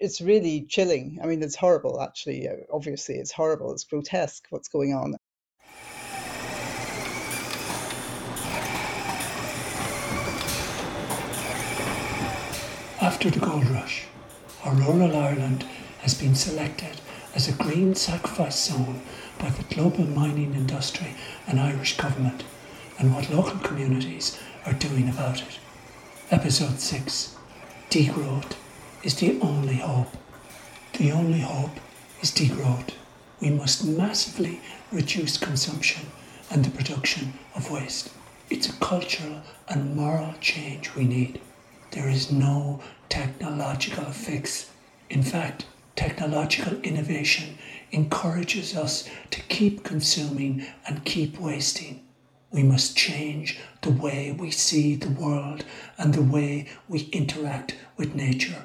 It's really chilling. I mean, it's horrible, actually. Uh, obviously, it's horrible. It's grotesque what's going on. After the gold rush, rural Ireland has been selected as a green sacrifice zone by the global mining industry and Irish government and what local communities are doing about it. Episode 6 Degrowth is the only hope. The only hope is degrowth. We must massively reduce consumption and the production of waste. It's a cultural and moral change we need. There is no technological fix. In fact, technological innovation encourages us to keep consuming and keep wasting. We must change the way we see the world and the way we interact with nature.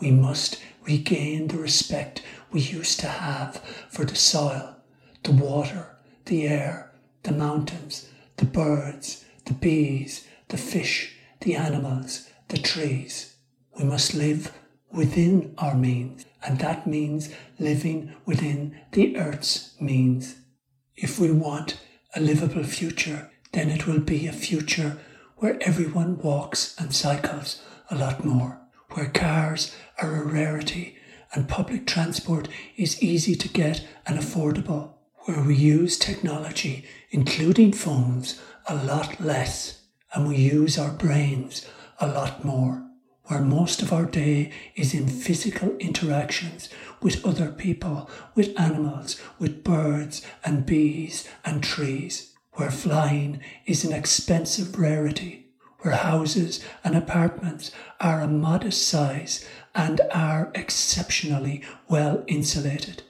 We must regain the respect we used to have for the soil, the water, the air, the mountains, the birds, the bees, the fish, the animals, the trees. We must live within our means, and that means living within the earth's means. If we want a livable future, then it will be a future where everyone walks and cycles a lot more, where cars are a rarity and public transport is easy to get and affordable, where we use technology, including phones, a lot less, and we use our brains a lot more, where most of our day is in physical interactions with other people, with animals, with birds and bees and trees, where flying is an expensive rarity, where houses and apartments are a modest size and are exceptionally well insulated,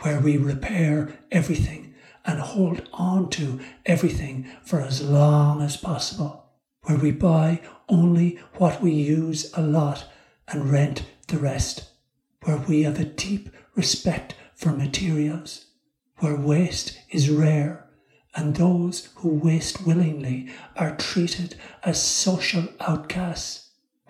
where we repair everything and hold on to everything for as long as possible, where we buy only what we use a lot and rent the rest, where we have a deep respect for materials, where waste is rare and those who waste willingly are treated as social outcasts,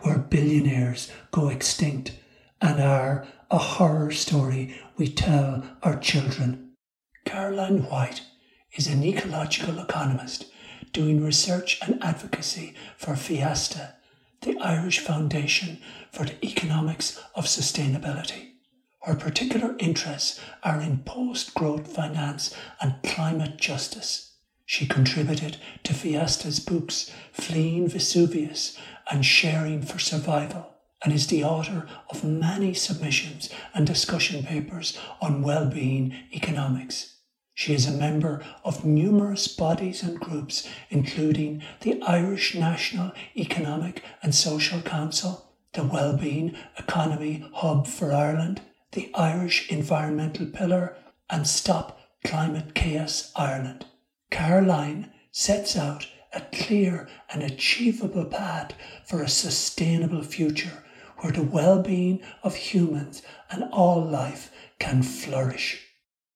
where billionaires go extinct and are a horror story we tell our children. Caroline Whyte is an ecological economist doing research and advocacy for Feasta, the Irish Foundation for the Economics of Sustainability. Her particular interests are in post growth finance and climate justice. She contributed to Feasta's books Fleeing Vesuvius and Sharing for Survival, and is the author of many submissions and discussion papers on well-being economics. She is a member of numerous bodies and groups, including the Irish National Economic and Social Council, the Wellbeing Economy Hub for Ireland, the Irish Environmental Pillar, and Stop Climate Chaos Ireland. Caroline sets out a clear and achievable path for a sustainable future where the well being of humans and all life can flourish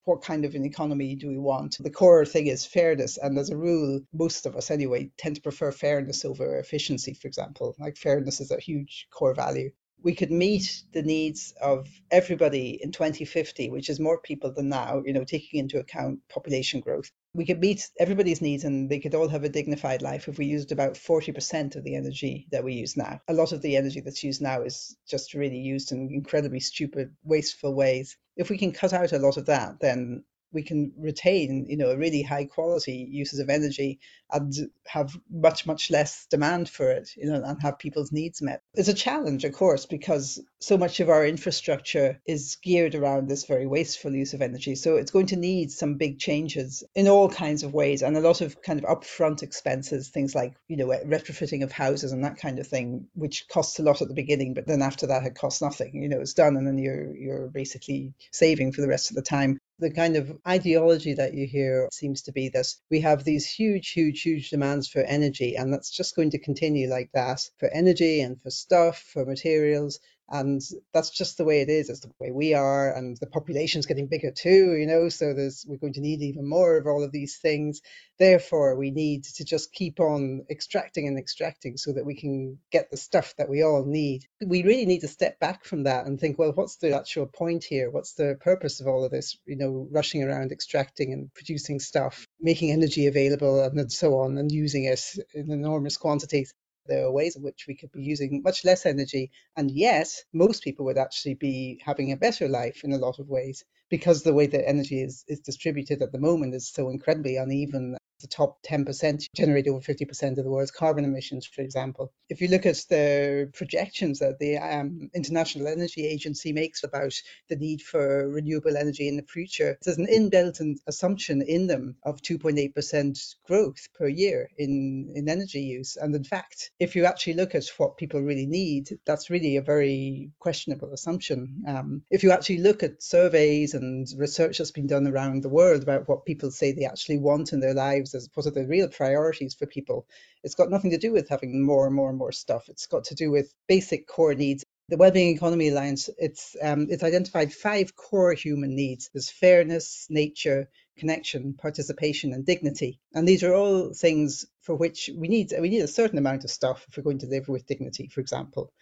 what kind of an economy do we want? The core thing is fairness. And as a rule, most of us anyway tend to prefer fairness over efficiency, for example. Like fairness is a huge core value we could meet the needs of everybody in 2050, which is more people than now, you know, taking into account population growth. We could meet everybody's needs and they could all have a dignified life if we used about 40% of the energy that we use now. A lot of the energy that's used now is just really used in incredibly stupid, wasteful ways. If we can cut out a lot of that, then we can retain, you know, really high quality uses of energy and have much, much less demand for it, you know, and have people's needs met. It's a challenge, of course, because so much of our infrastructure is geared around this very wasteful use of energy. So it's going to need some big changes in all kinds of ways and a lot of kind of upfront expenses, things like, you know, retrofitting of houses and that kind of thing, which costs a lot at the beginning, but then after that it costs nothing. You know, it's done and then you're you're basically saving for the rest of the time the kind of ideology that you hear seems to be this we have these huge, huge, huge demands for energy, and that's just going to continue like that for energy and for stuff, for materials. And that's just the way it is. It's the way we are, and the population's getting bigger too, you know. So there's we're going to need even more of all of these things. Therefore, we need to just keep on extracting and extracting so that we can get the stuff that we all need. We really need to step back from that and think, well, what's the actual point here? What's the purpose of all of this? You know, rushing around extracting and producing stuff, making energy available, and so on, and using it in enormous quantities there are ways in which we could be using much less energy. And yes, most people would actually be having a better life in a lot of ways because the way that energy is, is distributed at the moment is so incredibly uneven the top 10% generate over 50% of the world's carbon emissions, for example. If you look at the projections that the um, International Energy Agency makes about the need for renewable energy in the future, there's an inbuilt assumption in them of 2.8% growth per year in, in energy use. And in fact, if you actually look at what people really need, that's really a very questionable assumption. Um, if you actually look at surveys and research that's been done around the world about what people say they actually want in their lives, as what are the real priorities for people. It's got nothing to do with having more and more and more stuff. It's got to do with basic core needs. The Wellbeing Economy Alliance, it's um, it's identified five core human needs. There's fairness, nature, connection, participation, and dignity. And these are all things for which we need we need a certain amount of stuff if we're going to live with dignity, for example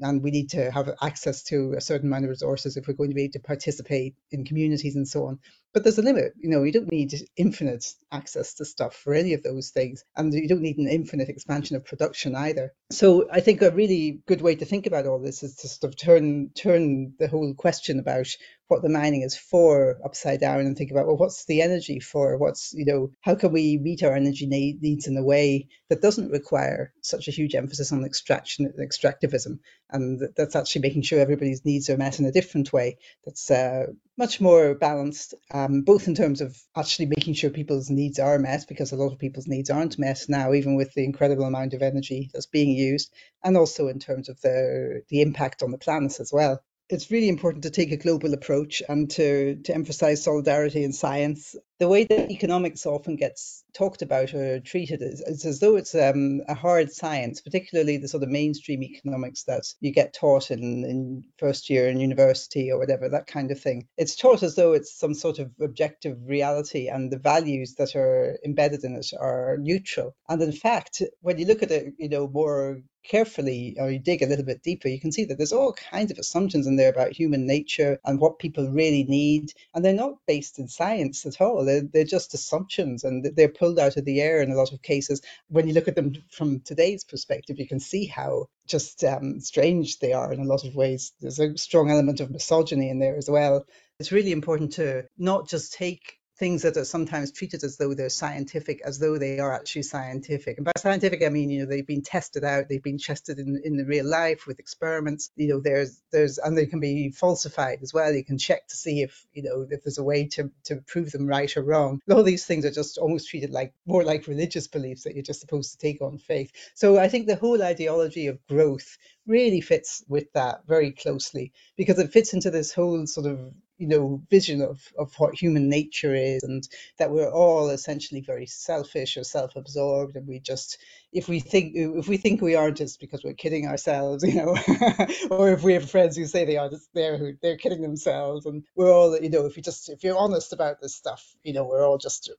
and we need to have access to a certain amount of resources if we're going to be able to participate in communities and so on. But there's a limit. You know, you don't need infinite access to stuff for any of those things, and you don't need an infinite expansion of production either. So I think a really good way to think about all this is to sort of turn turn the whole question about what the mining is for upside down and think about well what's the energy for? What's you know how can we meet our energy needs in a way that doesn't require such a huge emphasis on extraction and extractivism? And that's actually making sure everybody's needs are met in a different way that's uh, much more balanced um, both in terms of actually making sure people's needs are met because a lot of people's needs aren't met now even with the incredible amount of energy that's being used and also in terms of the the impact on the planet as well it's really important to take a global approach and to, to emphasize solidarity in science. The way that economics often gets talked about or treated is, as though it's um, a hard science, particularly the sort of mainstream economics that you get taught in, in first year in university or whatever, that kind of thing. It's taught as though it's some sort of objective reality and the values that are embedded in it are neutral. And in fact, when you look at it, you know, more carefully or you dig a little bit deeper, you can see that there's all kinds of assumptions in there about human nature and what people really need. And they're not based in science at all. They're, they're just assumptions and they're pulled out of the air in a lot of cases. When you look at them from today's perspective, you can see how just um, strange they are in a lot of ways. There's a strong element of misogyny in there as well. It's really important to not just take things that are sometimes treated as though they're scientific, as though they are actually scientific. And by scientific, I mean, you know, they've been tested out, they've been tested in, in the real life with experiments. You know, there's there's and they can be falsified as well. You can check to see if, you know, if there's a way to, to prove them right or wrong. All these things are just almost treated like more like religious beliefs that you're just supposed to take on faith. So I think the whole ideology of growth really fits with that very closely because it fits into this whole sort of you know vision of of what human nature is and that we're all essentially very selfish or self-absorbed and we just if we think if we think we aren't just because we're kidding ourselves you know? Or if we have friends who say they are just there who they're kidding themselves and we're all you know if you just if you're honest about this stuff you know we're all just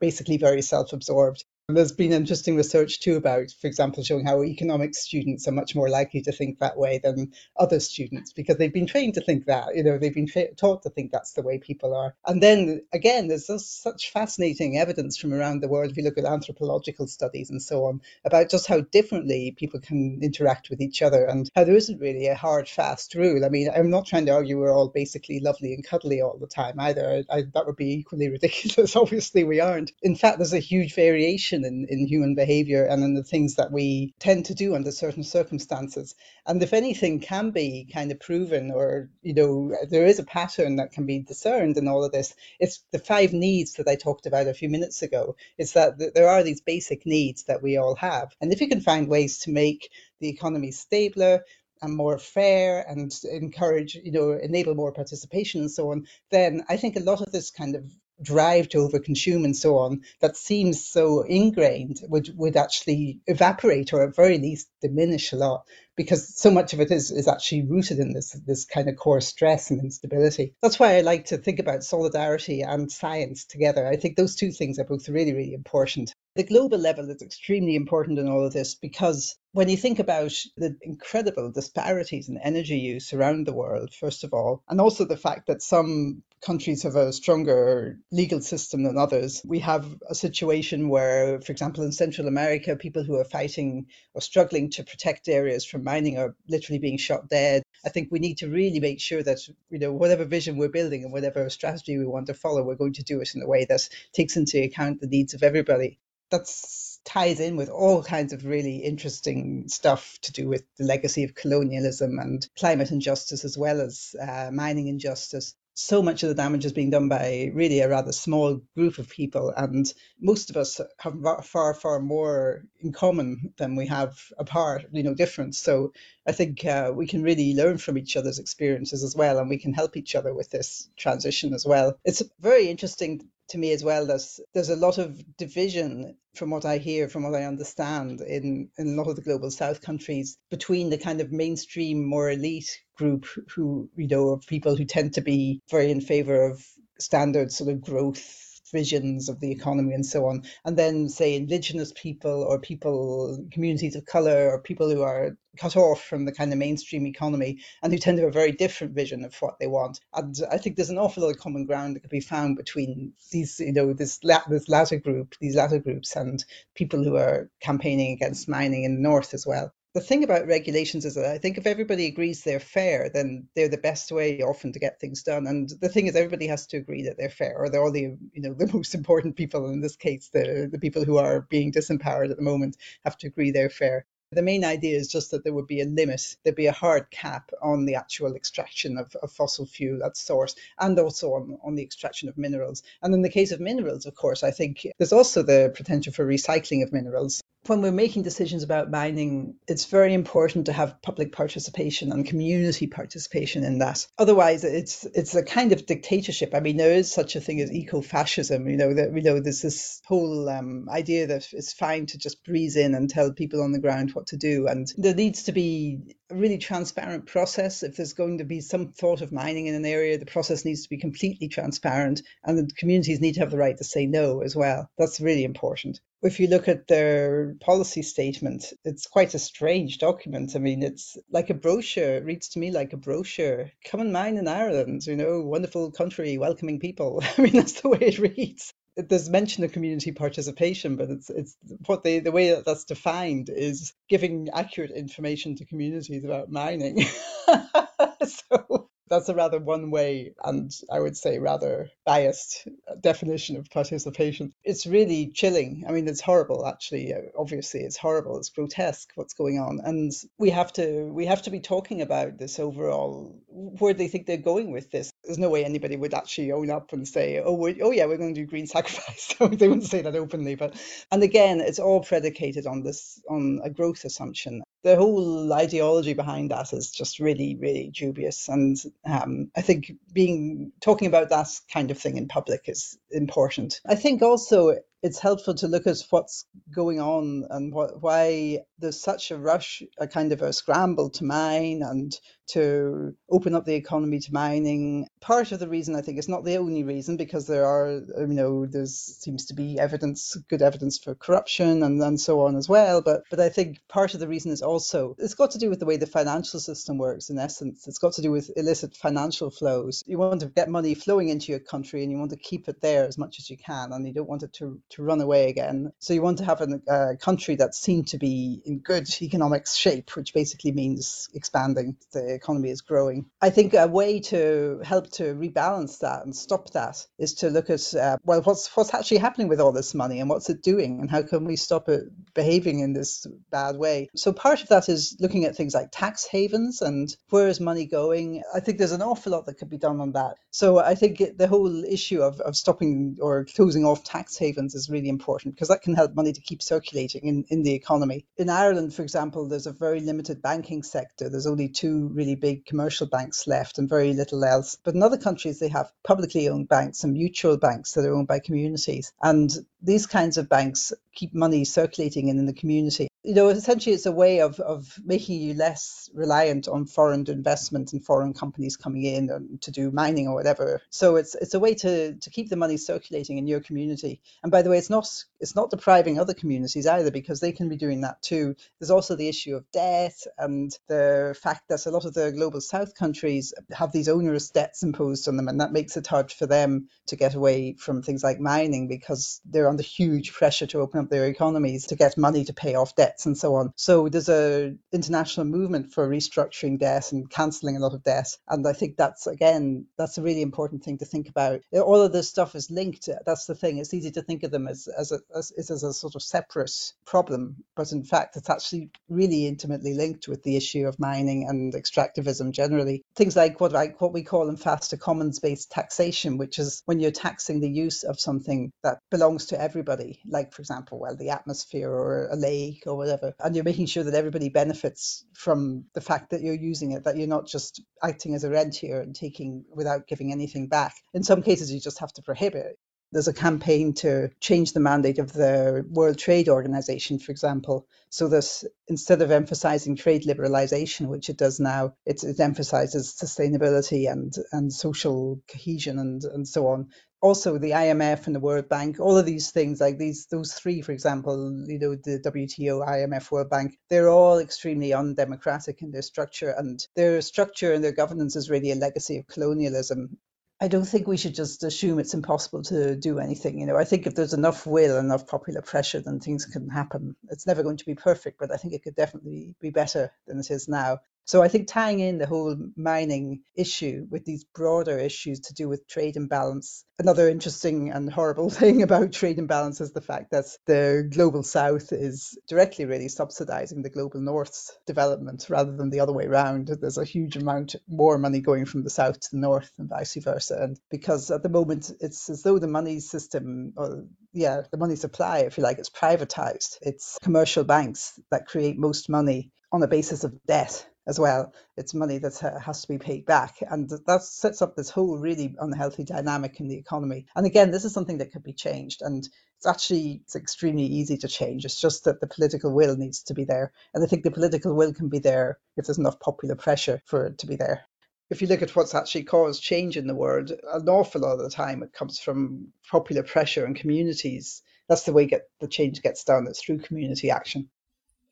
basically very self-absorbed there's been interesting research too about, for example, showing how economics students are much more likely to think that way than other students because they've been trained to think that. You know, they've been taught to think that's the way people are. And then again, there's such fascinating evidence from around the world. If you look at anthropological studies and so on, about just how differently people can interact with each other and how there isn't really a hard, fast rule. I mean, I'm not trying to argue we're all basically lovely and cuddly all the time either. I, that would be equally ridiculous. Obviously, we aren't. In fact, there's a huge variation in, in human behavior and in the things that we tend to do under certain circumstances. And if anything can be kind of proven, or, you know, there is a pattern that can be discerned in all of this, it's the five needs that I talked about a few minutes ago. It's that there are these basic needs that we all have. And if you can find ways to make the economy stabler, and more fair and encourage, you know, enable more participation and so on, then I think a lot of this kind of drive to overconsume and so on that seems so ingrained would, would actually evaporate or at very least diminish a lot because so much of it is, is actually rooted in this this kind of core stress and instability. That's why I like to think about solidarity and science together. I think those two things are both really, really important. The global level is extremely important in all of this because when you think about the incredible disparities in energy use around the world, first of all, and also the fact that some countries have a stronger legal system than others, we have a situation where, for example, in Central America, people who are fighting or struggling to protect areas from mining are literally being shot dead. I think we need to really make sure that, you know, whatever vision we're building and whatever strategy we want to follow, we're going to do it in a way that takes into account the needs of everybody that's ties in with all kinds of really interesting stuff to do with the legacy of colonialism and climate injustice as well as uh, mining injustice so much of the damage is being done by really a rather small group of people, and most of us have far, far more in common than we have apart, you know, difference. So I think uh, we can really learn from each other's experiences as well, and we can help each other with this transition as well. It's very interesting to me as well that there's a lot of division from what I hear, from what I understand in, in a lot of the global south countries between the kind of mainstream, more elite group who, you know, of people who tend to be very in favor of standard sort of growth visions of the economy and so on. And then, say, indigenous people or people, communities of color, or people who are cut off from the kind of mainstream economy and who tend to have a very different vision of what they want. And I think there's an awful lot of common ground that could be found between these, you know, this this latter group, these latter groups, and people who are campaigning against mining in the north as well the thing about regulations is that I think if everybody agrees they're fair, then they're the best way often to get things done. And the thing is, everybody has to agree that they're fair, or they're all the you know the most important people in this case, the the people who are being disempowered at the moment, have to agree they're fair. The main idea is just that there would be a limit, there'd be a hard cap on the actual extraction of, of fossil fuel at source and also on, on the extraction of minerals. And in the case of minerals, of course, I think there's also the potential for recycling of minerals when we're making decisions about mining, it's very important to have public participation and community participation in that. Otherwise, it's it's a kind of dictatorship. I mean, there is such a thing as eco-fascism. You know that you know there's this whole um, idea that it's fine to just breeze in and tell people on the ground what to do, and there needs to be really transparent process. If there's going to be some thought of mining in an area, the process needs to be completely transparent, and the communities need to have the right to say no as well. That's really important if you look at their policy statement, it's quite a strange document. I mean, it's like a brochure. It reads to me like a brochure. Come and mine in Ireland, you know, wonderful country, welcoming people. I mean, that's the way it reads. There's mention of community participation, but it's it's what they the way that that's defined is giving accurate information to communities about mining. so that's a rather one way and I would say rather biased definition of participation. It's really chilling. I mean, it's horrible actually. Uh, obviously, it's horrible. It's grotesque what's going on. And we have to we have to be talking about this overall where they think they're going with this. There's no way anybody would actually own up and say, "Oh, oh yeah, we're going to do green sacrifice." they wouldn't say that openly, but and again, it's all predicated on this on a growth assumption the whole ideology behind that is just really, really dubious. And um, I think being talking about that kind of thing in public is important. I think also it's helpful to look at what's going on and what, why there's such a rush, a kind of a scramble to mine and to open up the economy to mining. Part of the reason, I think, is not the only reason, because there are, you know, there seems to be evidence, good evidence for corruption and, and so on as well. But but I think part of the reason is also it's got to do with the way the financial system works. In essence, it's got to do with illicit financial flows. You want to get money flowing into your country, and you want to keep it there as much as you can, and you don't want it to to run away again. So you want to have a, country that seemed to be in good economic shape, which basically means expanding. The economy is growing. I think a way to help to rebalance that and stop that is to look at uh, well, what's what's actually happening with all this money and what's it doing, and how can we stop it behaving in this bad way. So part of that is looking at things like tax havens and where is money going. I think there's an awful lot that could be done on that. So I think the whole issue of, of stopping or closing off tax havens is really important because that can help money to keep circulating in, in the economy. In Ireland, for example, there's a very limited banking sector. There's only two really really big commercial banks left and very little else. But in other countries, they have publicly owned banks and mutual banks that are owned by communities. And these kinds of banks keep money circulating in, in the community you know, essentially it's a way of, of making you less reliant on foreign investment and foreign companies coming in to do mining or whatever. So it's it's a way to, to keep the money circulating in your community. And by the way, it's not it's not depriving other communities either because they can be doing that too. There's also the issue of debt and the fact that a lot of the global south countries have these onerous debts imposed on them and that makes it hard for them to get away from things like mining because they're under huge pressure to open up their economies to get money to pay off debt debts and so on. So there's a international movement for restructuring debt and cancelling a lot of debt. And I think that's again, that's a really important thing to think about. All of this stuff is linked. That's the thing. It's easy to think of them as as a, as, as a sort of separate problem, but in fact, it's actually really intimately linked with the issue of mining and extractivism generally. Things like what like what we call in Feasta commons-based taxation, which is when you're taxing the use of something that belongs to everybody, like for example, well, the atmosphere or a lake or whatever. And you're making sure that everybody benefits from the fact that you're using it, that you're not just acting as a rentier and taking without giving anything back. In some cases, you just have to prohibit it. There's a campaign to change the mandate of the World Trade Organization, for example, so that instead of emphasizing trade liberalization, which it does now, it, it emphasizes sustainability and, and social cohesion and, and so on. Also the IMF and the World Bank, all of these things, like these, those three, for example, you know, the WTO, IMF, World Bank, they're all extremely undemocratic in their structure, and their structure and their governance is really a legacy of colonialism. I don't think we should just assume it's impossible to do anything. You know, I think if there's enough will, enough popular pressure, then things can happen. It's never going to be perfect, but I think it could definitely be better than it is now. So I think tying in the whole mining issue with these broader issues to do with trade imbalance. Another interesting and horrible thing about trade imbalance is the fact that the global south is directly really subsidizing the global north's development rather than the other way around. There's a huge amount more money going from the south to the north and vice versa. And because at the moment it's as though the money system or yeah, the money supply, if you like, is privatized. It's commercial banks that create most money on the basis of debt as well. It's money that uh, has to be paid back. And that sets up this whole really unhealthy dynamic in the economy. And again, this is something that could be changed. And it's actually it's extremely easy to change. It's just that the political will needs to be there. And I think the political will can be there if there's enough popular pressure for it to be there. If you look at what's actually caused change in the world, an awful lot of the time it comes from popular pressure and communities. That's the way get, the change gets done. It's through community action.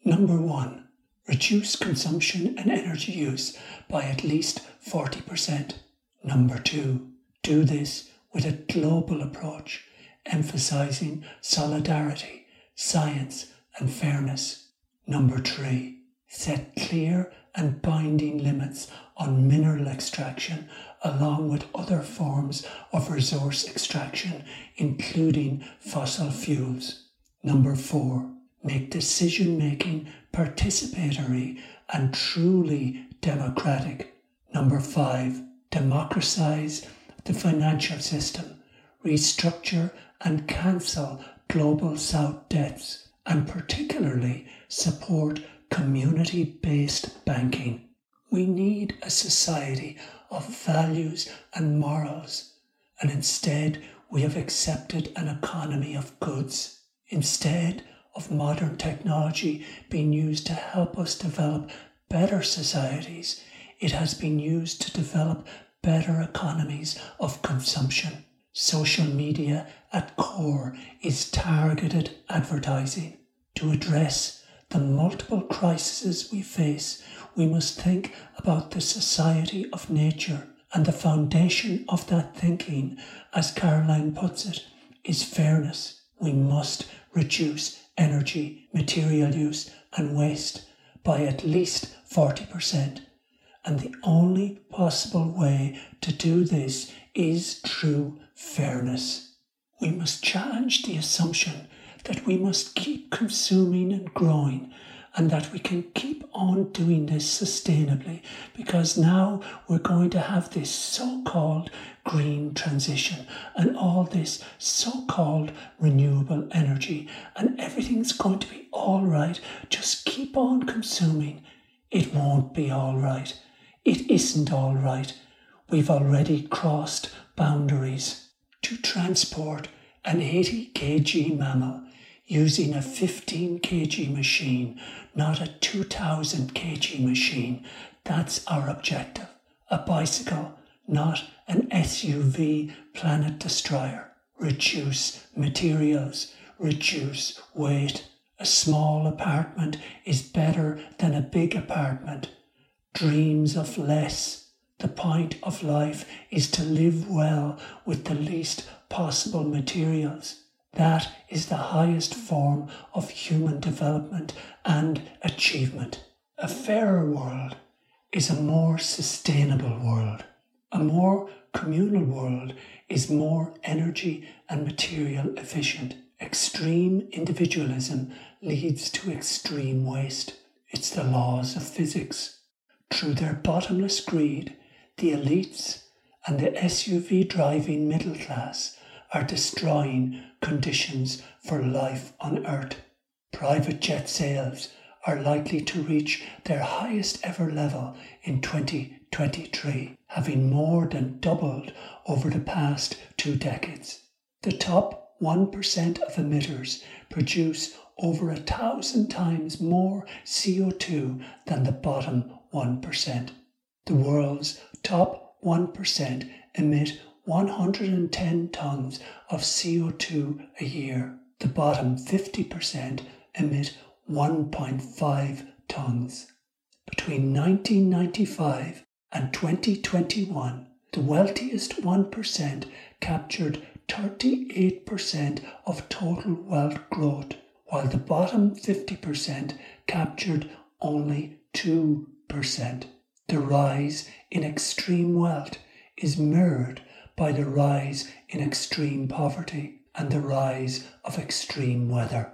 Number one, Reduce consumption and energy use by at least 40%. Number two, do this with a global approach, emphasizing solidarity, science, and fairness. Number three, set clear and binding limits on mineral extraction along with other forms of resource extraction, including fossil fuels. Number four, make decision making participatory and truly democratic. Number five, democratize the financial system, restructure and cancel global South debts, and particularly support community based banking. We need a society of values and morals, and instead we have accepted an economy of goods. Instead, of modern technology being used to help us develop better societies, it has been used to develop better economies of consumption. Social media at core is targeted advertising. To address the multiple crises we face, we must think about the society of nature. And the foundation of that thinking, as Caroline puts it, is fairness. We must reduce energy, material use, and waste by at least 40%. And the only possible way to do this is through fairness. We must challenge the assumption that we must keep consuming and growing and that we can keep on doing this sustainably because now we're going to have this so called green transition and all this so called renewable energy, and everything's going to be all right. Just keep on consuming. It won't be all right. It isn't all right. We've already crossed boundaries. To transport an 80 kg mammal using a 15 kg machine, not a 2000 kg machine, that's our objective. A bicycle, not an SUV planet destroyer. Reduce materials, reduce weight. A small apartment is better than a big apartment. Dreams of less. The point of life is to live well with the least possible materials. That is the highest form of human development and achievement. A fairer world is a more sustainable world. A more communal world is more energy and material efficient. Extreme individualism leads to extreme waste. It's the laws of physics. Through their bottomless greed, the elites and the SUV driving middle class are destroying conditions for life on Earth. Private jet sales are likely to reach their highest ever level in 2023, having more than doubled over the past two decades. The top 1% of emitters produce over a thousand times more CO2 than the bottom 1%. The world's top 1% emit 110 tons of CO2 a year. The bottom 50% emit 1.5 tons. Between 1995 and 2021, the wealthiest 1% captured 38% of total wealth growth, while the bottom 50% captured only 2%. The rise in extreme wealth is mirrored by the rise in extreme poverty and the rise of extreme weather.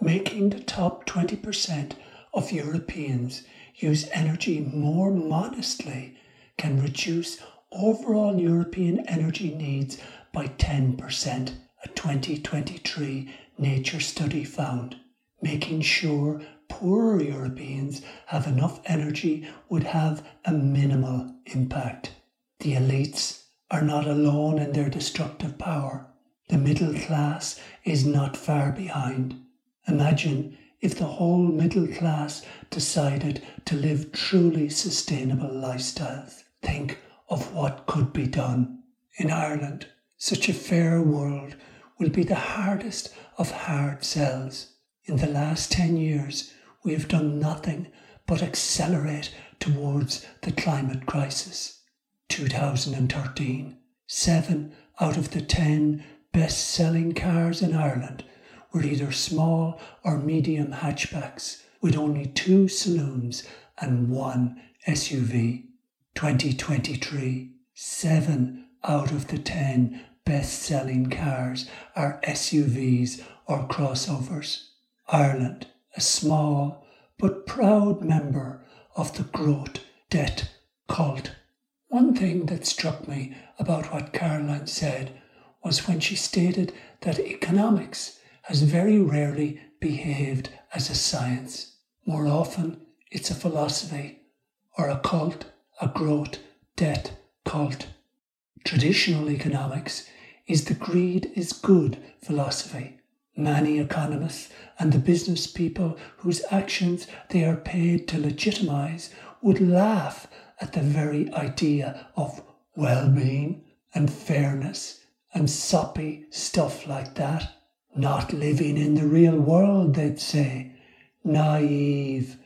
Making the top 20% of Europeans use energy more modestly can reduce overall European energy needs by 10%, a 2023 Nature study found. Making sure poorer Europeans have enough energy would have a minimal impact. The elites are not alone in their destructive power. The middle class is not far behind. Imagine if the whole middle class decided to live truly sustainable lifestyles. Think of what could be done. In Ireland, such a fair world will be the hardest of hard sells. In the last 10 years, we have done nothing but accelerate towards the climate crisis. 2013, seven out of the ten best selling cars in Ireland were either small or medium hatchbacks with only two saloons and one SUV. 2023, seven out of the ten best selling cars are SUVs or crossovers. Ireland, a small but proud member of the growth debt cult one thing that struck me about what Caroline said was when she stated that economics has very rarely behaved as a science. More often, it's a philosophy or a cult, a growth debt cult. Traditional economics is the greed is good philosophy. Many economists and the business people whose actions they are paid to legitimize would laugh at the very idea of well being and fairness and soppy stuff like that. Not living in the real world, they'd say. Naive.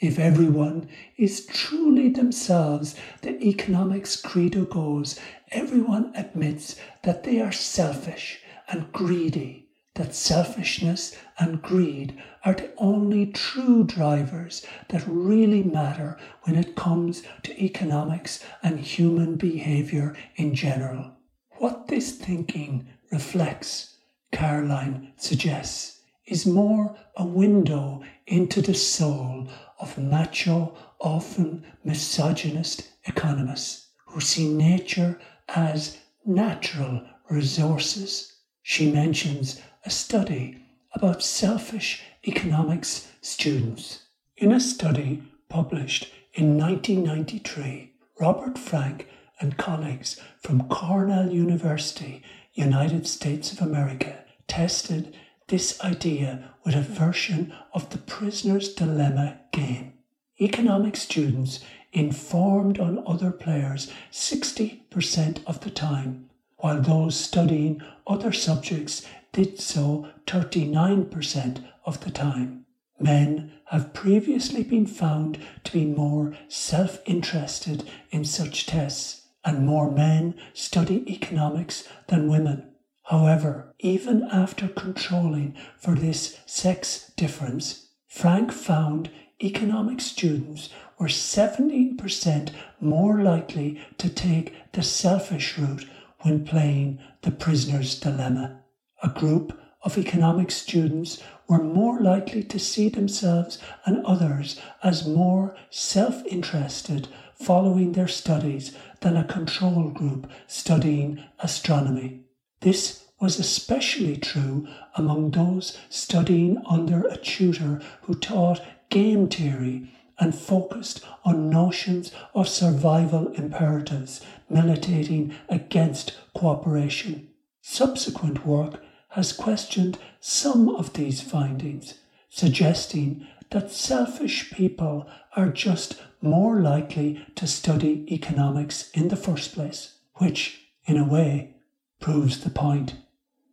If everyone is truly themselves, the economics credo goes, everyone admits that they are selfish and greedy that selfishness and greed are the only true drivers that really matter when it comes to economics and human behaviour in general. What this thinking reflects, Caroline suggests, is more a window into the soul of macho, often misogynist economists who see nature as natural resources. She mentions a study about selfish economics students. In a study published In 1993, Robert Frank and colleagues from Cornell University, United States of America, tested this idea with a version of the prisoner's dilemma game. Economic students informed on other players 60% of the time, while those studying other subjects did so 39% of the time. Men have previously been found to be more self interested in such tests, and more men study economics than women. However, even after controlling for this sex difference, Frank found economic students were 17% more likely to take the selfish route when playing the prisoner's dilemma. A group of economic students were more likely to see themselves and others as more self interested following their studies than a control group studying astronomy. This was especially true among those studying under a tutor who taught game theory and focused on notions of survival imperatives militating against cooperation. Subsequent work has questioned some of these findings, suggesting that selfish people are just more likely to study economics in the first place, which, in a way, proves the point.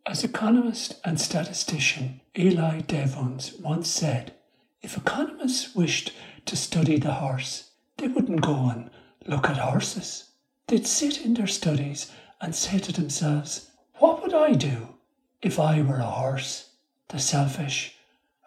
As economist and statistician Eli Devons once said, if economists wished to study the horse, they wouldn't go and look at horses. They'd sit in their studies and say to themselves, What would I do if I were a horse? The selfish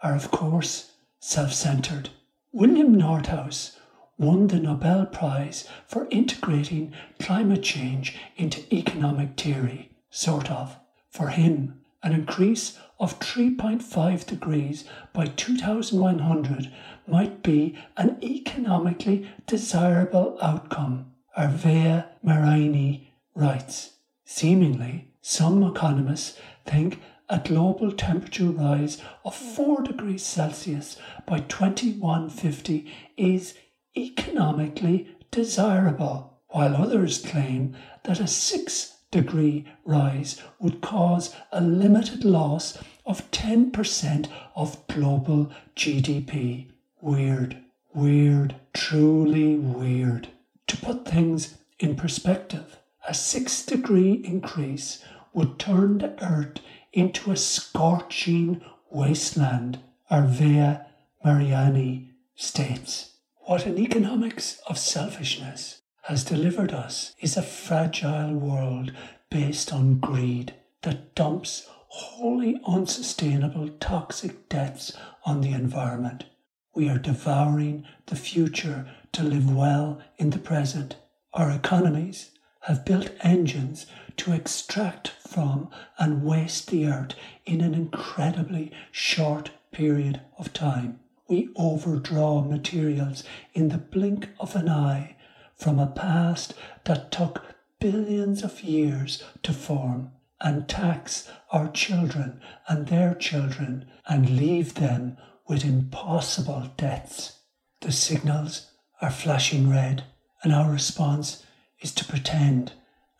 are, of course, self centered. William Nordhaus won the Nobel Prize for integrating climate change into economic theory, sort of. For him, an increase of 3.5 degrees by 2100 might be an economically desirable outcome. Arvea Marieni writes Seemingly, some economists think a global temperature rise of 4 degrees Celsius by 2150 is economically desirable, while others claim that a 6 degree rise would cause a limited loss of 10% of global GDP. Weird, weird, truly weird. To put things in perspective, a 6 degree increase would turn the earth into a scorching wasteland, Arvea Marieni states. What an economics of selfishness has delivered us is a fragile world based on greed that dumps wholly unsustainable toxic debts on the environment. We are devouring the future to live well in the present. Our economies have built engines to extract from and waste the earth in an incredibly short period of time. We overdraw materials in the blink of an eye from a past that took billions of years to form and tax our children and their children and leave them with impossible debts. The signals are flashing red, and our response is to pretend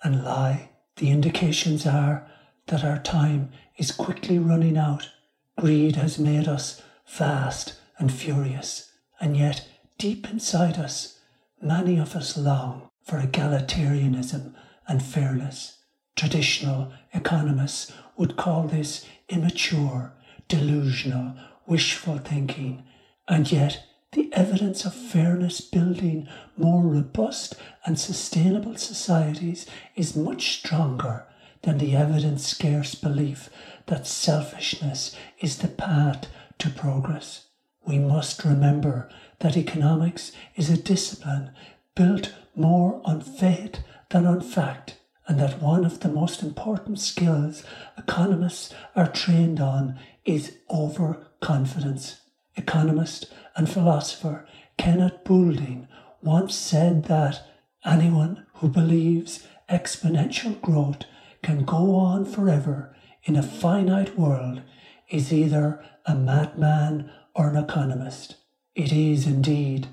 and lie. The indications are that our time is quickly running out. Greed has made us fast and furious, and yet deep inside us, many of us long for egalitarianism and fairness. Traditional economists would call this immature, delusional, wishful thinking, and yet the evidence of fairness building more robust and sustainable societies is much stronger than the evidence scarce belief that selfishness is the path to progress. We must remember that economics is a discipline built more on faith than on fact, and that one of the most important skills economists are trained on is overconfidence. Economist and philosopher Kenneth Boulding once said that anyone who believes exponential growth can go on forever in a finite world is either a madman or an economist. It is indeed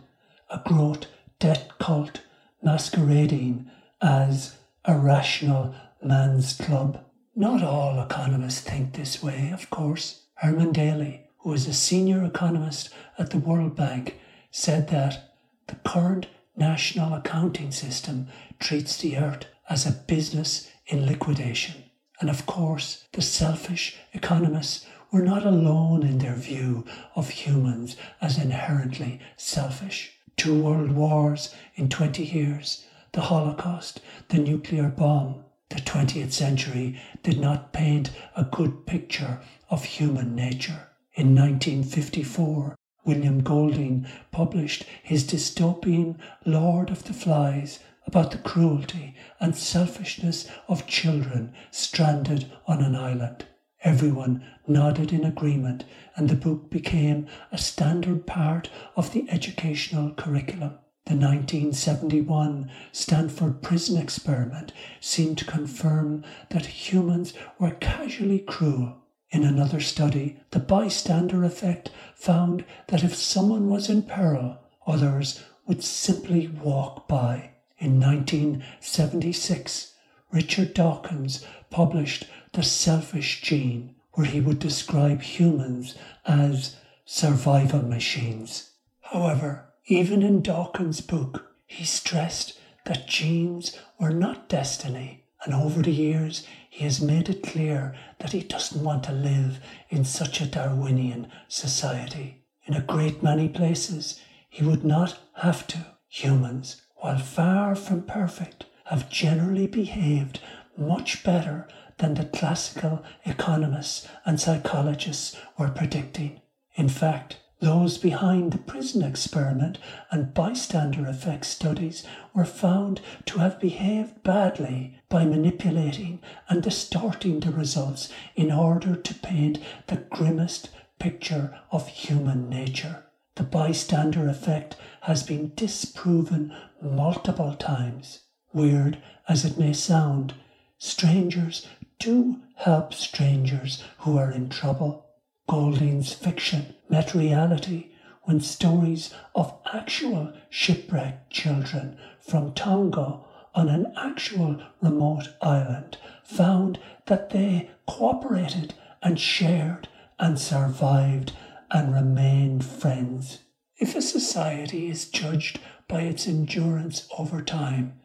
a growth debt cult masquerading as a rational man's club. Not all economists think this way, of course. Herman Daly, who is a senior economist at the World Bank, said that the current national accounting system treats the earth as a business in liquidation. And of course, the selfish economists were not alone in their view of humans as inherently selfish. Two world wars in 20 years, the Holocaust, the nuclear bomb, the 20th century did not paint a good picture of human nature. In 1954, William Golding published his dystopian Lord of the Flies about the cruelty and selfishness of children stranded on an island. Everyone nodded in agreement, and the book became a standard part of the educational curriculum. The 1971 Stanford prison experiment seemed to confirm that humans were casually cruel. In another study, the bystander effect found that if someone was in peril, others would simply walk by. In 1976, Richard Dawkins published The Selfish Gene, where he would describe humans as survival machines. However, even in Dawkins' book, he stressed that genes were not destiny, and over the years he has made it clear that he doesn't want to live in such a Darwinian society. In a great many places, he would not have to. Humans, while far from perfect, have generally behaved much better than the classical economists and psychologists were predicting. In fact, those behind the prison experiment and bystander effect studies were found to have behaved badly by manipulating and distorting the results in order to paint the grimmest picture of human nature. The bystander effect has been disproven multiple times. Weird as it may sound, strangers do help strangers who are in trouble. Golding's fiction met reality when stories of actual shipwrecked children from Tonga on an actual remote island found that they cooperated and shared and survived and remained friends. If a society is judged by its endurance over time,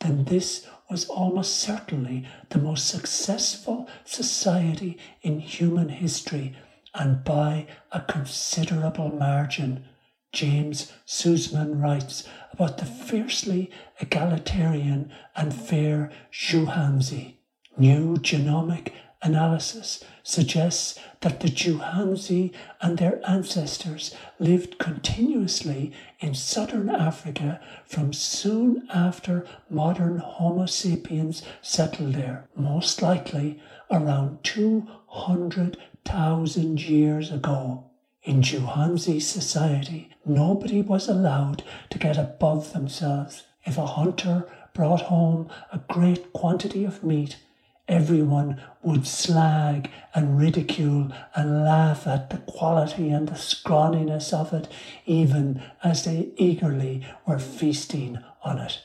then this was almost certainly the most successful society in human history and by a considerable margin. James Suzman writes about the fiercely egalitarian and fair Juhansi. New genomic analysis suggests that the Juhansi and their ancestors lived continuously in southern Africa from soon after modern Homo sapiens settled there, most likely around 200,000 years ago. In Juhansi society, nobody was allowed to get above themselves. If a hunter brought home a great quantity of meat, everyone would slag and ridicule and laugh at the quality and the scrawniness of it, even as they eagerly were feasting on it.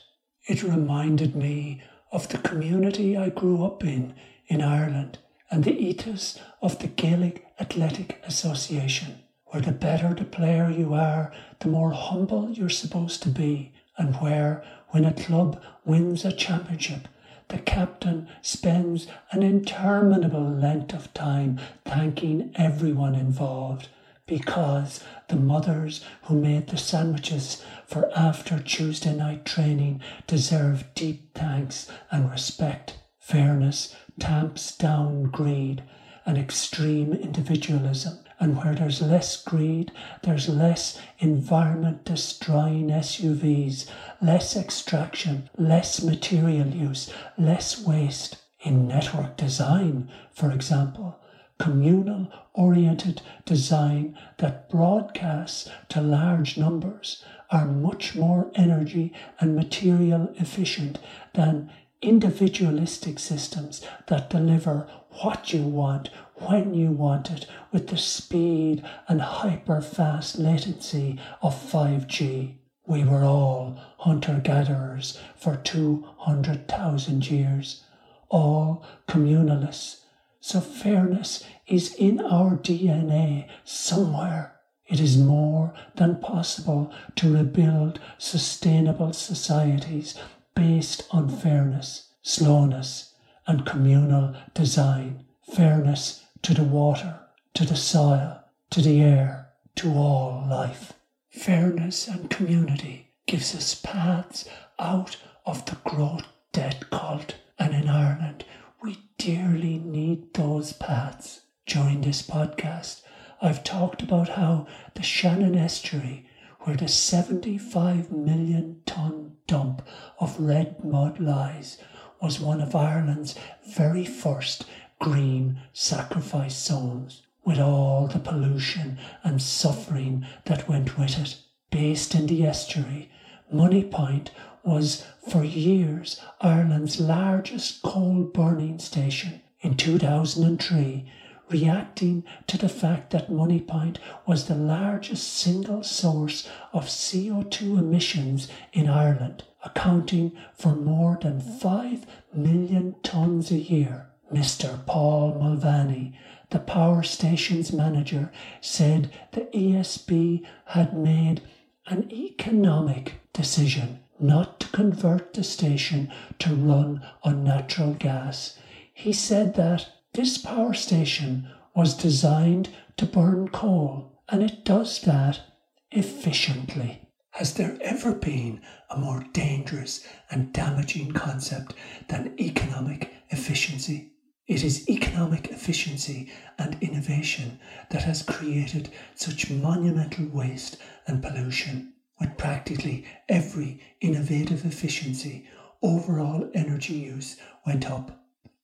It reminded me of the community I grew up in in Ireland and the ethos of the Gaelic Athletic Association, where the better the player you are, the more humble you're supposed to be, and where, when a club wins a championship, the captain spends an interminable length of time thanking everyone involved because the mothers who made the sandwiches for after Tuesday night training deserve deep thanks and respect. Fairness tamps down greed and extreme individualism and where there's less greed, there's less environment destroying SUVs, less extraction, less material use, less waste. In network design, for example, communal oriented design that broadcasts to large numbers are much more energy and material efficient than individualistic systems that deliver what you want when you want it with the speed and hyper fast latency of 5G. We were all hunter gatherers for 200,000 years, all communalists. So fairness is in our DNA somewhere. It is more than possible to rebuild sustainable societies based on fairness, slowness, and communal design. Fairness to the water, to the soil, to the air, to all life. Fairness and community gives us paths out of the growth debt cult, and in Ireland we dearly need those paths. During this podcast, I've talked about how the Shannon Estuary, where the 75 million tonne dump of red mud lies, was one of Ireland's very first green sacrifice zones with all the pollution and suffering that went with it. Based in the estuary, Moneypoint was for years Ireland's largest coal burning station. In 2003, reacting to the fact that Moneypoint was the largest single source of CO2 emissions in Ireland, accounting for more than 5 million tonnes a year. Mr. Paul Mulvaney, the power station's manager, said the ESB had made an economic decision not to convert the station to run on natural gas. He said that this power station was designed to burn coal and it does that efficiently. Has there ever been a more dangerous and damaging concept than economic efficiency? It is economic efficiency and innovation that has created such monumental waste and pollution. With practically every innovative efficiency, overall energy use went up,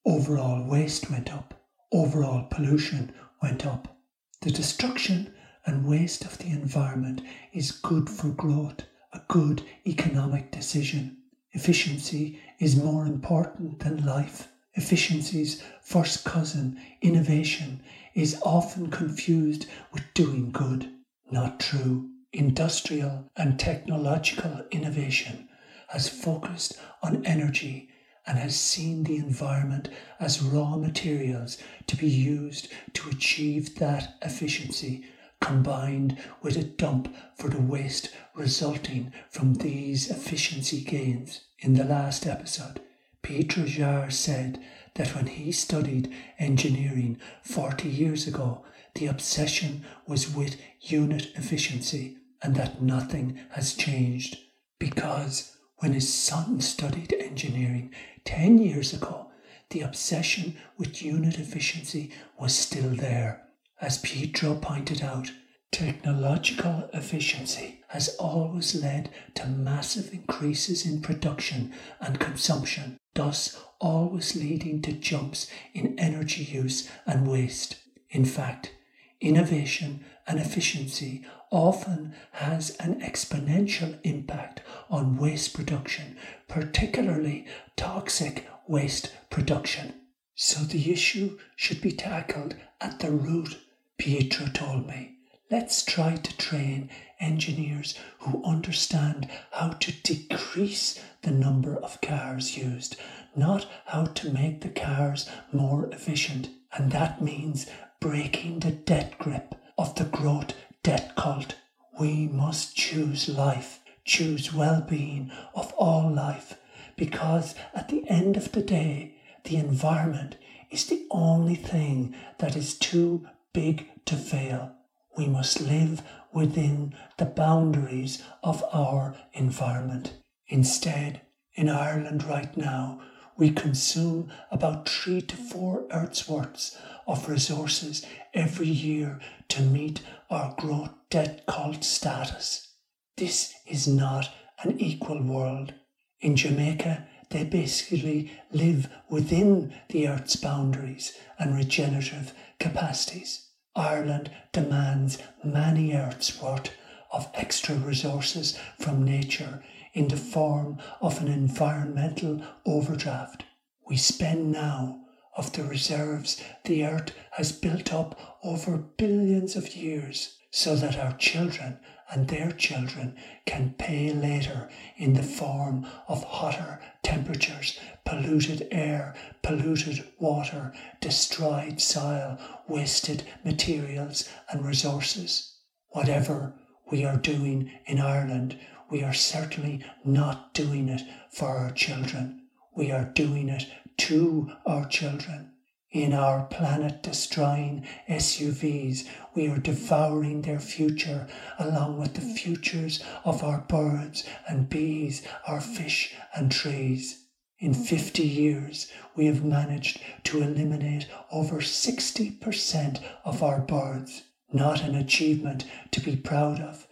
overall waste went up, overall pollution went up. The destruction and waste of the environment is good for growth, a good economic decision. Efficiency is more important than life. Efficiency's first cousin, innovation, is often confused with doing good. Not true. Industrial and technological innovation has focused on energy and has seen the environment as raw materials to be used to achieve that efficiency, combined with a dump for the waste resulting from these efficiency gains. In the last episode, Peter Jarre said that when he studied engineering 40 years ago, the obsession was with unit efficiency and that nothing has changed. Because when his son studied engineering 10 years ago, the obsession with unit efficiency was still there. As Pietro pointed out, technological efficiency has always led to massive increases in production and consumption, thus always leading to jumps in energy use and waste. In fact, innovation and efficiency often has an exponential impact on waste production, particularly toxic waste production. So the issue should be tackled at the root, Pietro told me. Let's try to train engineers who understand how to decrease the number of cars used, not how to make the cars more efficient. And that means breaking the debt grip of the growth debt cult. We must choose life, choose well being of all life, because at the end of the day, the environment is the only thing that is too big to fail. We must live within the boundaries of our environment. Instead, in Ireland right now, we consume about three to four Earth's worths of resources every year to meet our growth debt cult status. This is not an equal world. In Jamaica, they basically live within the Earth's boundaries and regenerative capacities. Ireland demands many Earth's worth of extra resources from nature in the form of an environmental overdraft. We spend now of the reserves the earth has built up over billions of years so that our children and their children can pay later in the form of hotter temperatures, polluted air, polluted water, destroyed soil, wasted materials and resources. Whatever we are doing in Ireland, we are certainly not doing it for our children. We are doing it to our children. In our planet destroying SUVs, we are devouring their future along with the futures of our birds and bees, our fish and trees. In 50 years, we have managed to eliminate over 60% of our birds. Not an achievement to be proud of.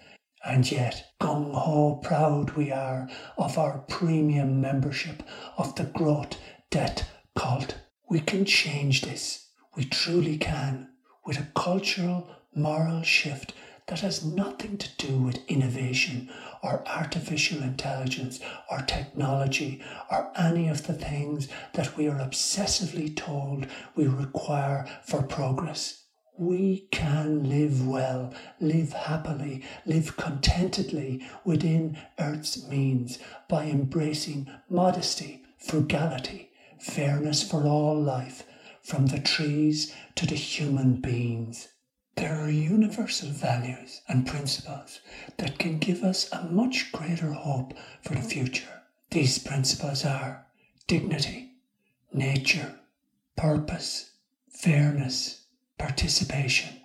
And yet, gung ho proud we are of our premium membership of the Growth Debt Cult. We can change this. We truly can. With a cultural, moral shift that has nothing to do with innovation or artificial intelligence or technology or any of the things that we are obsessively told we require for progress. We can live well, live happily, live contentedly within Earth's means by embracing modesty, frugality, fairness for all life, from the trees to the human beings. There are universal values and principles that can give us a much greater hope for the future. These principles are dignity, nature, purpose, fairness, participation.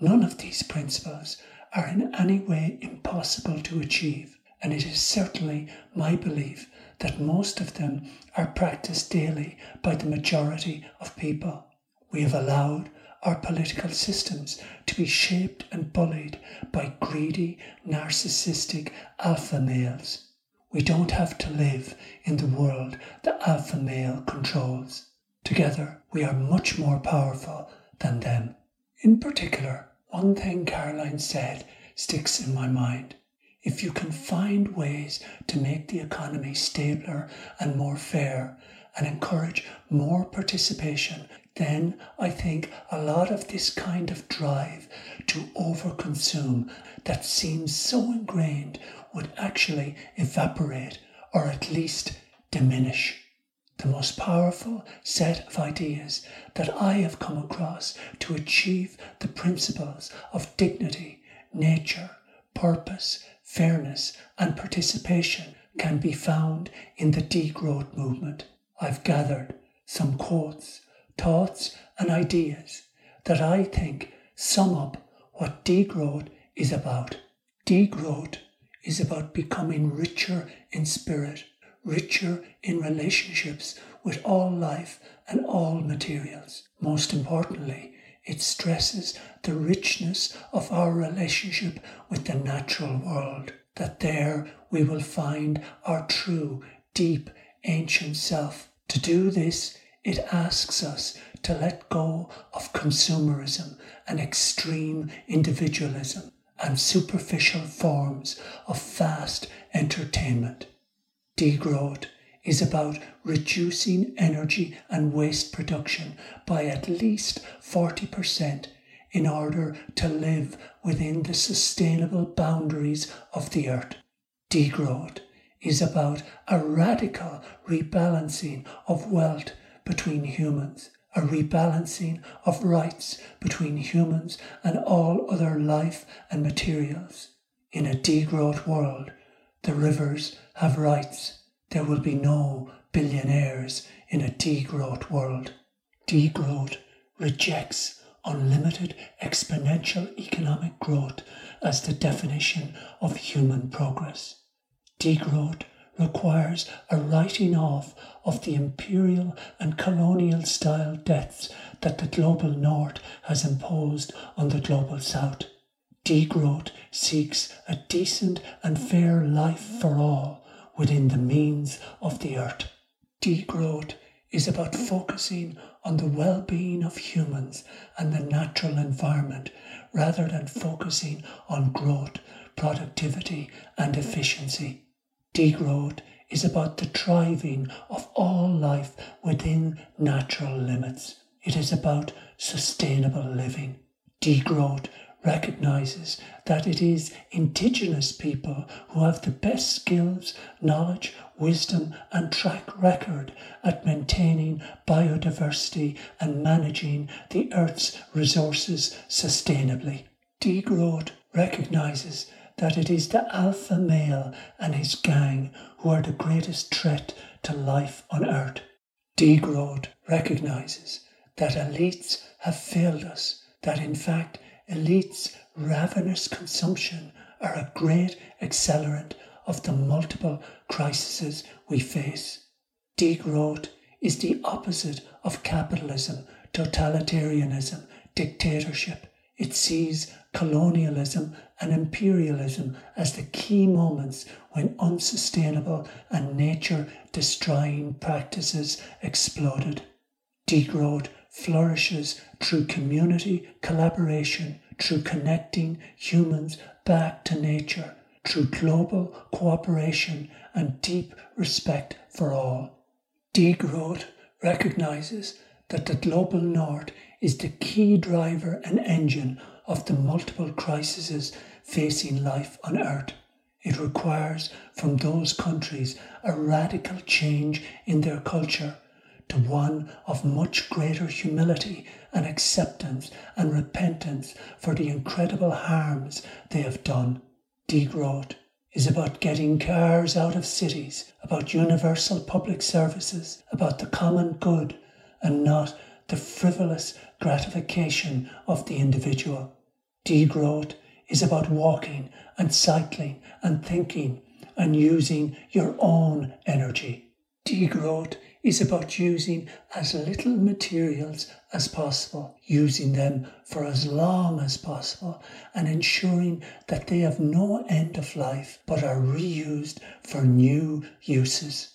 None of these principles are in any way impossible to achieve, and it is certainly my belief that most of them are practiced daily by the majority of people. We have allowed our political systems to be shaped and bullied by greedy, narcissistic alpha males. We don't have to live in the world the alpha male controls. Together, we are much more powerful than them. In particular, one thing Caroline said sticks in my mind. If you can find ways to make the economy stabler and more fair and encourage more participation, then I think a lot of this kind of drive to overconsume that seems so ingrained would actually evaporate or at least diminish. The most powerful set of ideas that I have come across to achieve the principles of dignity, nature, purpose, fairness, and participation can be found in the degrowth movement. I've gathered some quotes, thoughts, and ideas that I think sum up what degrowth is about. Degrowth is about becoming richer in spirit, richer in relationships with all life and all materials. Most importantly, it stresses the richness of our relationship with the natural world, that there we will find our true, deep, ancient self. To do this, it asks us to let go of consumerism and extreme individualism and superficial forms of fast entertainment. Degrowth is about reducing energy and waste production by at least 40% in order to live within the sustainable boundaries of the earth. Degrowth is about a radical rebalancing of wealth between humans, a rebalancing of rights between humans and all other life and materials. In a degrowth world, the rivers have rights there will be no billionaires in a degrowth world. Degrowth rejects unlimited exponential economic growth as the definition of human progress. Degrowth requires a writing off of the imperial and colonial style debts that the global north has imposed on the global south. Degrowth seeks a decent and fair life for all within the means of the earth. Degrowth is about focusing on the well being of humans and the natural environment rather than focusing on growth, productivity, and efficiency. Degrowth is about the thriving of all life within natural limits. It is about sustainable living. Degrowth recognizes that it is indigenous people who have the best skills, knowledge, wisdom, and track record at maintaining biodiversity and managing the Earth's resources sustainably. Degrowth recognizes that it is the alpha male and his gang who are the greatest threat to life on Earth. Degrowth recognizes that elites have failed us, that in fact elites' ravenous consumption are a great accelerant of the multiple crises we face. Degrowth is the opposite of capitalism, totalitarianism, dictatorship. It sees colonialism and imperialism as the key moments when unsustainable and nature destroying practices exploded. Degrowth flourishes through community collaboration, through connecting humans back to nature, through global cooperation and deep respect for all. Degrowth recognizes that the global north is the key driver and engine of the multiple crises facing life on earth. It requires from those countries a radical change in their culture to one of much greater humility and acceptance and repentance for the incredible harms they have done. Degrowth is about getting cars out of cities, about universal public services, about the common good, and not the frivolous gratification of the individual. Degrowth is about walking and cycling and thinking and using your own energy. Degrowth is about using as little materials as possible, using them for as long as possible, and ensuring that they have no end of life but are reused for new uses.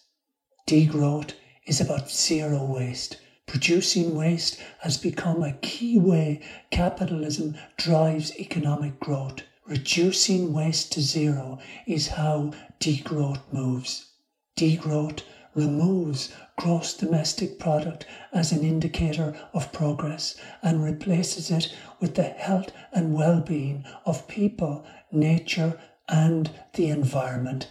Degrowth is about zero waste. Producing waste has become a key way capitalism drives economic growth. Reducing waste to zero is how degrowth moves. Degrowth removes gross domestic product as an indicator of progress and replaces it with the health and well being of people, nature, and the environment.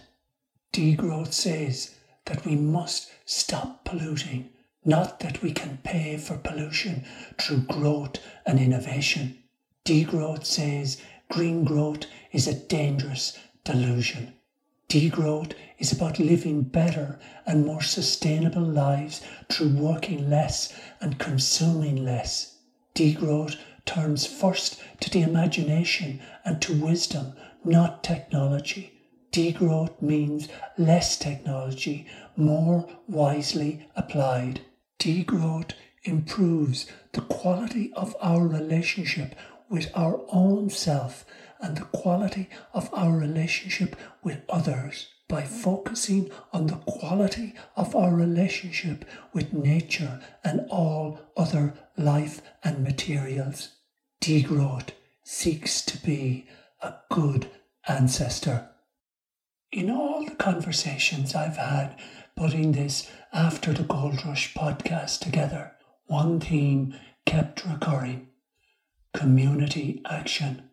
Degrowth says that we must stop polluting, not that we can pay for pollution through growth and innovation. Degrowth says green growth is a dangerous delusion. Degrowth is about living better and more sustainable lives through working less and consuming less. Degrowth turns first to the imagination and to wisdom, not technology. Degrowth means less technology, more wisely applied. Degrowth improves the quality of our relationship with our own self and the quality of our relationship with others by focusing on the quality of our relationship with nature and all other life and materials. Degrowth seeks to be a good ancestor. In all the conversations I've had putting this After the Gold Rush podcast together, one theme kept recurring community action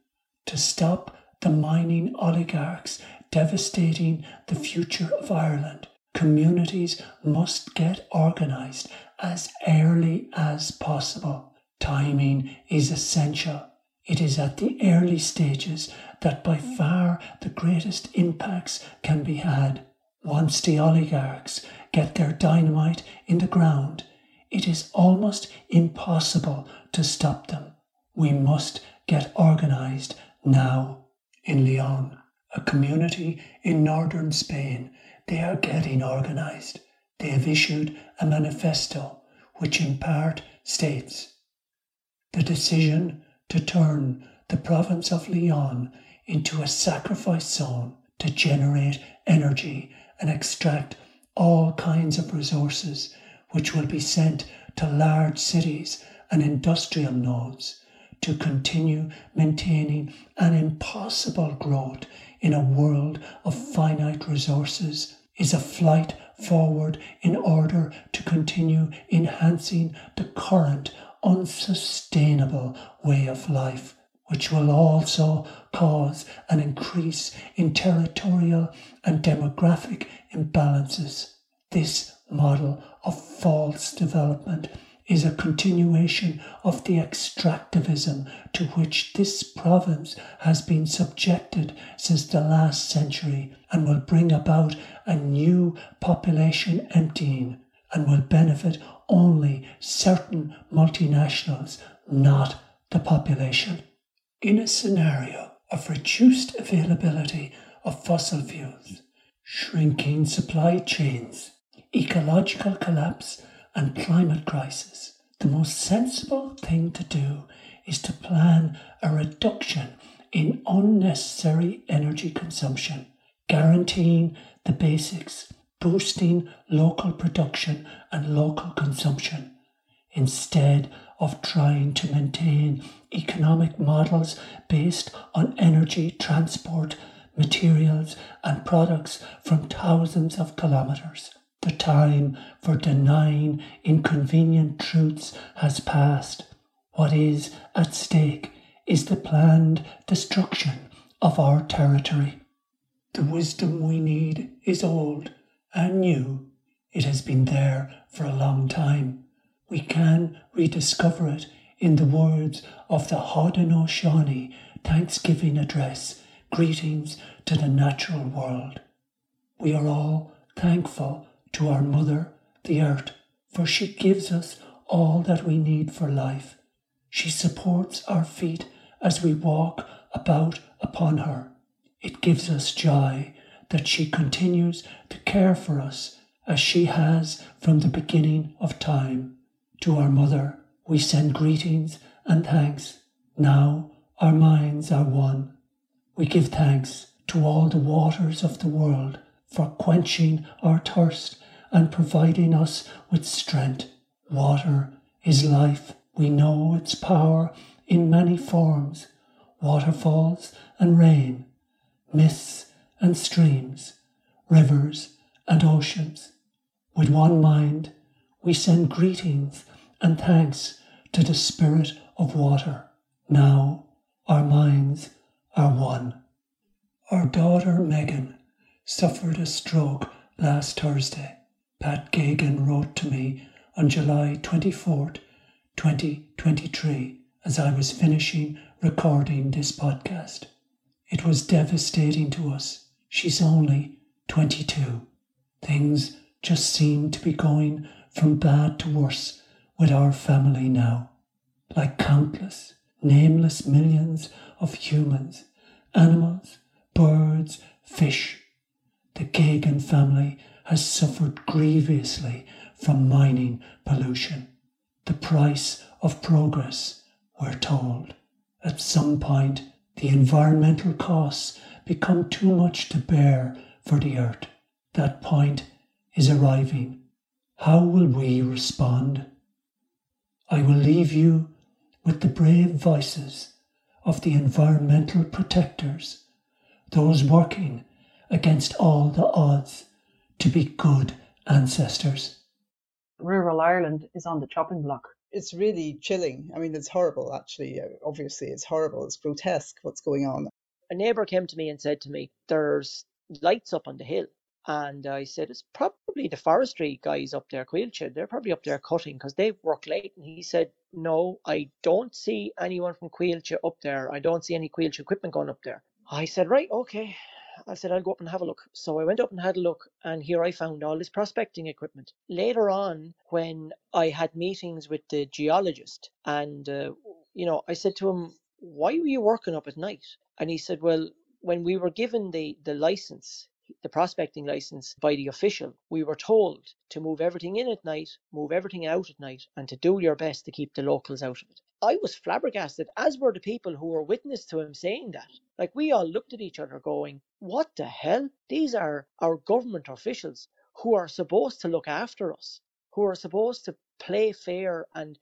to stop the mining oligarchs devastating the future of Ireland. Communities must get organised as early as possible. Timing is essential. It is at the early stages that by far the greatest impacts can be had. Once the oligarchs get their dynamite in the ground, it is almost impossible to stop them. We must get organised now, in Leon, a community in northern Spain, they are getting organized. They have issued a manifesto which, in part, states the decision to turn the province of Leon into a sacrifice zone to generate energy and extract all kinds of resources which will be sent to large cities and industrial nodes to continue maintaining an impossible growth in a world of finite resources is a flight forward in order to continue enhancing the current unsustainable way of life. which will also cause an increase in territorial and demographic imbalances. This model of false development is a continuation of the extractivism to which this province has been subjected since the last century and will bring about a new population emptying and will benefit only certain multinationals, not the population. In a scenario of reduced availability of fossil fuels, shrinking supply chains, ecological collapse, and climate crisis, the most sensible thing to do is to plan a reduction in unnecessary energy consumption, guaranteeing the basics, boosting local production and local consumption, instead of trying to maintain economic models based on energy transport, materials, and products from thousands of kilometres. The time for denying inconvenient truths has passed. What is at stake is the planned destruction of our territory. The wisdom we need is old and new. It has been there for a long time. We can rediscover it in the words of the Haudenosaunee Thanksgiving Address, Greetings to the Natural World. We are all thankful to our Mother, the Earth, for she gives us all that we need for life. She supports our feet as we walk about upon her. It gives us joy that she continues to care for us as she has from the beginning of time. To our Mother, we send greetings and thanks. Now our minds are one. We give thanks to all the waters of the world for quenching our thirst and providing us with strength. Water is life. We know its power in many forms waterfalls and rain, mists and streams, rivers and oceans. With one mind, we send greetings and thanks to the Spirit of water. Now our minds are one. Our daughter Megan suffered a stroke last Thursday. Pat Geoghegan wrote to me on July 24, 2023, as I was finishing recording this podcast. It was devastating to us. She's only 22. Things just seem to be going from bad to worse with our family now. Like countless, nameless millions of humans, animals, birds, fish, the Geoghegan family has suffered grievously from mining pollution. The price of progress, we're told. At some point, the environmental costs become too much to bear for the earth. That point is arriving. How will we respond? I will leave you with the brave voices of the environmental protectors, those working against all the odds to be good ancestors. Rural Ireland is on the chopping block. It's really chilling. I mean, it's horrible, actually. Uh, obviously, it's horrible. It's grotesque what's going on. A neighbour came to me and said to me, There's lights up on the hill. And I said, It's probably the forestry guys up there, Coillte. They're probably up there cutting because they work late. And he said, No, I don't see anyone from Coillte up there. I don't see any Coillte equipment going up there. I said, Right, okay. I said, I'll go up and have a look. So I went up and had a look, and here I found all this prospecting equipment. Later on, when I had meetings with the geologist, and, uh, you know, I said to him, Why were you working up at night? And he said, Well, when we were given the, the license, the prospecting license by the official, we were told to move everything in at night, move everything out at night, and to do your best to keep the locals out of it. I was flabbergasted, as were the people who were witness to him saying that. Like we all looked at each other going, What the hell? These are our government officials who are supposed to look after us, who are supposed to play fair and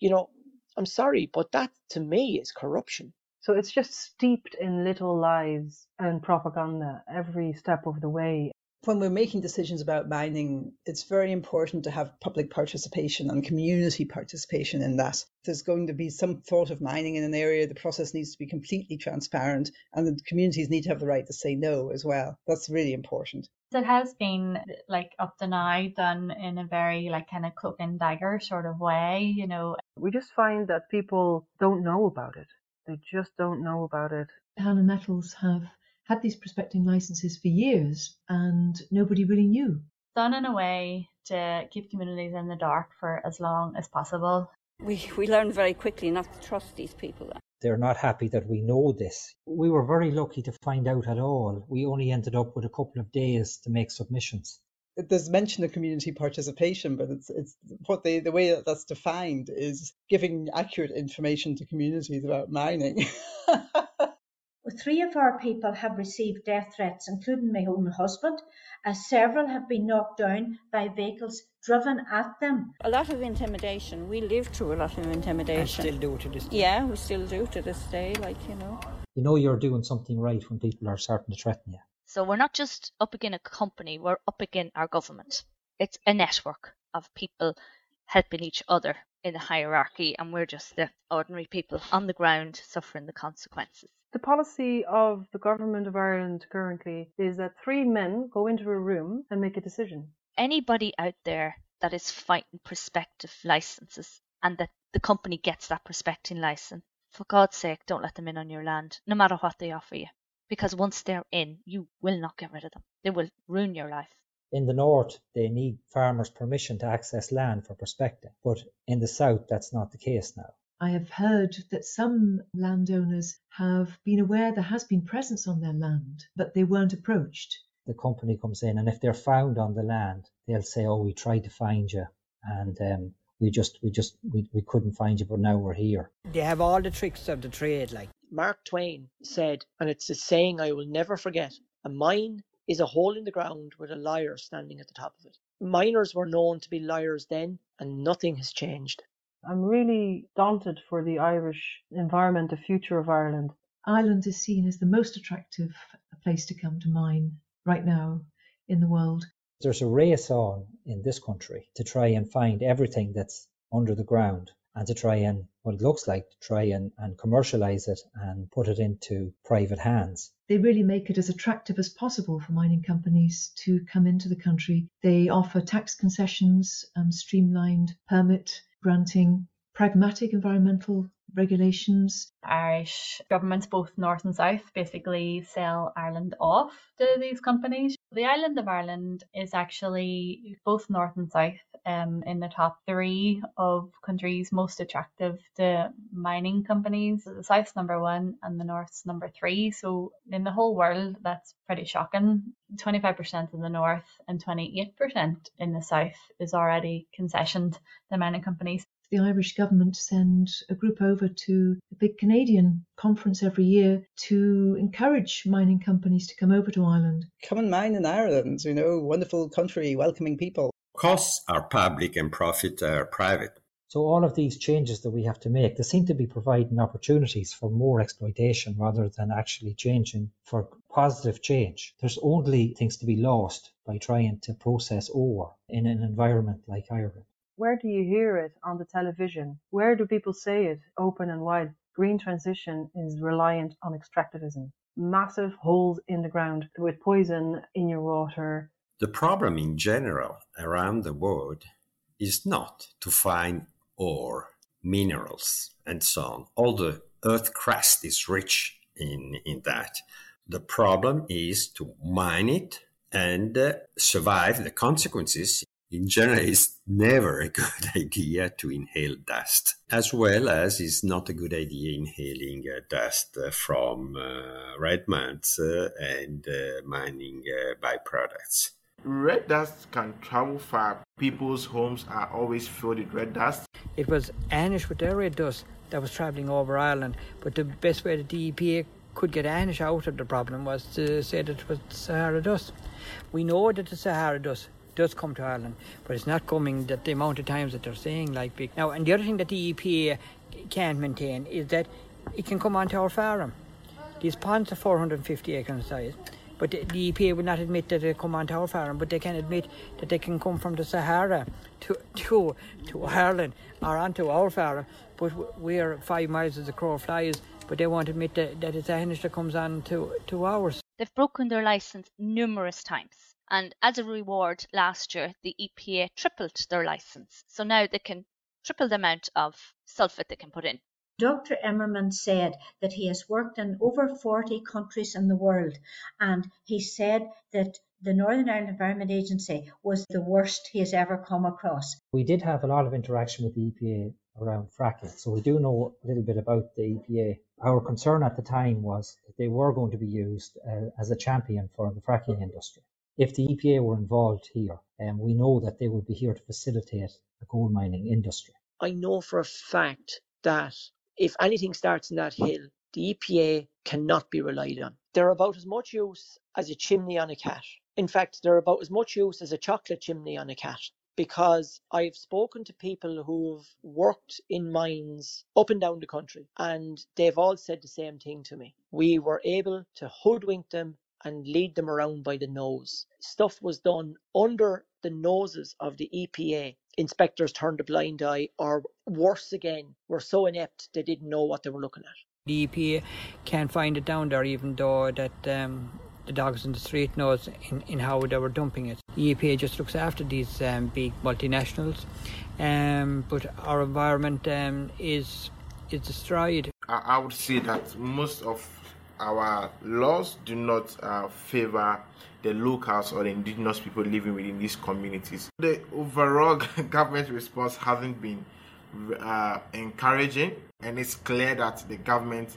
you know, I'm sorry, but that to me is corruption. So it's just steeped in little lies and propaganda every step of the way. When we're making decisions about mining, it's very important to have public participation and community participation in that. If there's going to be some thought of mining in an area, the process needs to be completely transparent and the communities need to have the right to say no as well. That's really important. It has been like up to now done in a very like kind of cloak and dagger sort of way, you know. We just find that people don't know about it. They just don't know about it. Hannan Metals have had these prospecting licenses for years and nobody really knew. Done in a way to keep communities in the dark for as long as possible. We, we learned very quickly not to trust these people. They're not happy that we know this. We were very lucky to find out at all. We only ended up with a couple of days to make submissions there's mention of community participation, but it's it's what they the way that that's defined is giving accurate information to communities about mining. Three of our people have received death threats, including my own husband, as several have been knocked down by vehicles driven at them. A lot of intimidation. We lived through a lot of intimidation. And still do to this day. Yeah, we still do to this day, like, you know. You know you're doing something right when people are starting to threaten you. So we're not just up against a company, we're up against our government. It's a network of people helping each other in the hierarchy, and we're just the ordinary people on the ground suffering the consequences. The policy of the Government of Ireland currently is that three men go into a room and make a decision. Anybody out there that is fighting prospective licenses and that the company gets that prospecting license, for God's sake, don't let them in on your land, no matter what they offer you. Because once they're in, you will not get rid of them. They will ruin your life. In the north, they need farmers' permission to access land for prospecting, but in the south, that's not the case now. I have heard that some landowners have been aware there has been presence on their land, but they weren't approached. The company comes in, and if they're found on the land, they'll say, "Oh, we tried to find you, and um, we just, we just, we, we couldn't find you, but now we're here." They have all the tricks of the trade, like Mark Twain said, and it's a saying I will never forget: "A mine is a hole in the ground with a liar standing at the top of it." Miners were known to be liars then, and nothing has changed. I'm really daunted for the Irish environment, the future of Ireland. Ireland is seen as the most attractive place to come to mine right now in the world. There's a race on in this country to try and find everything that's under the ground and to try and what it looks like to try and, and commercialize it and put it into private hands. They really make it as attractive as possible for mining companies to come into the country. They offer tax concessions, um, streamlined permit granting pragmatic environmental regulations. Irish governments, both north and south, basically sell Ireland off to these companies. The island of Ireland is actually both north and south um, in the top three of countries most attractive to mining companies. The south's number one and the north's number three. So in the whole world, that's pretty shocking. 25% in the north and 28% in the south is already concessioned to mining companies the Irish government send a group over to a big Canadian conference every year to encourage mining companies to come over to Ireland. Come and mine in Ireland, you know, wonderful country, welcoming people. Costs are public and profit are private. So all of these changes that we have to make, they seem to be providing opportunities for more exploitation rather than actually changing for positive change. There's only things to be lost by trying to process ore in an environment like Ireland. Where do you hear it on the television? Where do people say it open and wide? Green transition is reliant on extractivism. Massive holes in the ground with poison in your water. The problem in general around the world is not to find ore, minerals, and so on. All the earth crust is rich in, in that. The problem is to mine it and uh, survive the consequences in general, it's never a good idea to inhale dust, as well as it's not a good idea inhaling uh, dust uh, from uh, red mines uh, and uh, mining uh, byproducts. Red dust can travel far. People's homes are always filled with red dust. It was Aughinish with their red dust that was travelling over Ireland, but the best way the DEPA could get Aughinish out of the problem was to say that it was Sahara dust. We know that the Sahara dust does come to Ireland, but it's not coming that the amount of times that they're saying like big. Now, and the other thing that the EPA can't maintain is that it can come onto our farm. These ponds are 450 acres in size. But the, the EPA will not admit that they come onto our farm, but they can admit that they can come from the Sahara to to to Ireland or onto our farm. But we're five miles as the crow flies, but they won't admit that, that it's a that comes on to, to ours. They've broken their license numerous times. And as a reward, last year the EPA tripled their license. So now they can triple the amount of sulphate they can put in. Dr. Emerman said that he has worked in over 40 countries in the world, and he said that the Northern Ireland Environment Agency was the worst he has ever come across. We did have a lot of interaction with the EPA around fracking, so we do know a little bit about the EPA. Our concern at the time was that they were going to be used uh, as a champion for the fracking industry. If the EPA were involved here, um, we know that they would be here to facilitate the gold mining industry. I know for a fact that if anything starts in that hill, the EPA cannot be relied on. They're about as much use as a chimney on a cat. In fact, they're about as much use as a chocolate chimney on a cat because I've spoken to people who've worked in mines up and down the country and they've all said the same thing to me. We were able to hoodwink them and lead them around by the nose. Stuff was done under the noses of the EPA. Inspectors turned a blind eye, or worse again, were so inept they didn't know what they were looking at. The EPA can't find it down there, even though that um, the dogs in the street knows in, in how they were dumping it. The EPA just looks after these um, big multinationals, um, but our environment um, is is destroyed. I, I would say that most of our laws do not uh, favor the locals or the indigenous people living within these communities. The overall government response hasn't been uh, encouraging, and it's clear that the government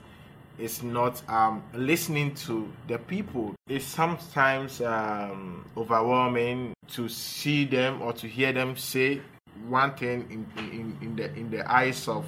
is not um, listening to the people. It's sometimes um, overwhelming to see them or to hear them say one thing in, in, in the in the eyes of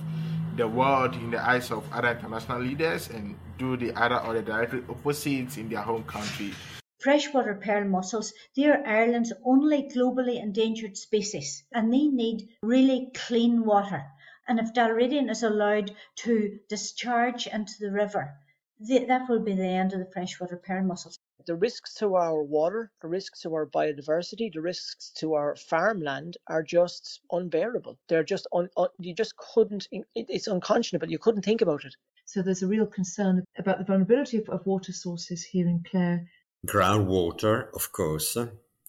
the world, in the eyes of other international leaders, and do the other or the directly opposite in their home country. Freshwater pearl mussels, they are Ireland's only globally endangered species and they need really clean water. And if Dalradian is allowed to discharge into the river, that will be the end of the freshwater pearl mussels. The risks to our water, the risks to our biodiversity, the risks to our farmland are just unbearable. They're just un, un, you just couldn't. It's unconscionable. You couldn't think about it. So there's a real concern about the vulnerability of, of water sources here in Clare. Groundwater, of course.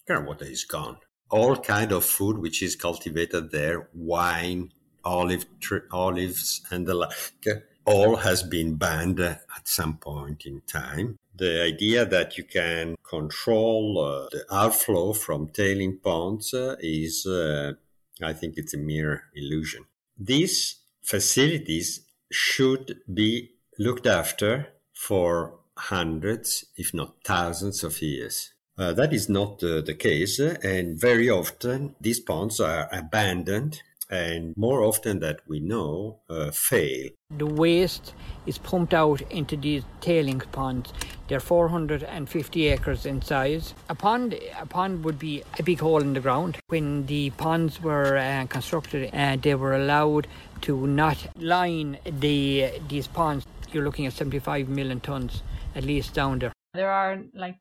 Groundwater is gone. All kind of food which is cultivated there, wine, olive olives, and the like, all has been banned at some point in time. The idea that you can control uh, the outflow from tailing ponds uh, is, uh, I think, it's a mere illusion. These facilities should be looked after for hundreds, if not thousands of years. Uh, that is not uh, the case, and very often these ponds are abandoned and more often that we know uh, fail. The waste is pumped out into these tailings ponds. They're 450 acres in size. A pond, a pond would be a big hole in the ground. When the ponds were uh, constructed, uh, they were allowed to not line the these ponds. You're looking at 75 million tons at least down there. There are like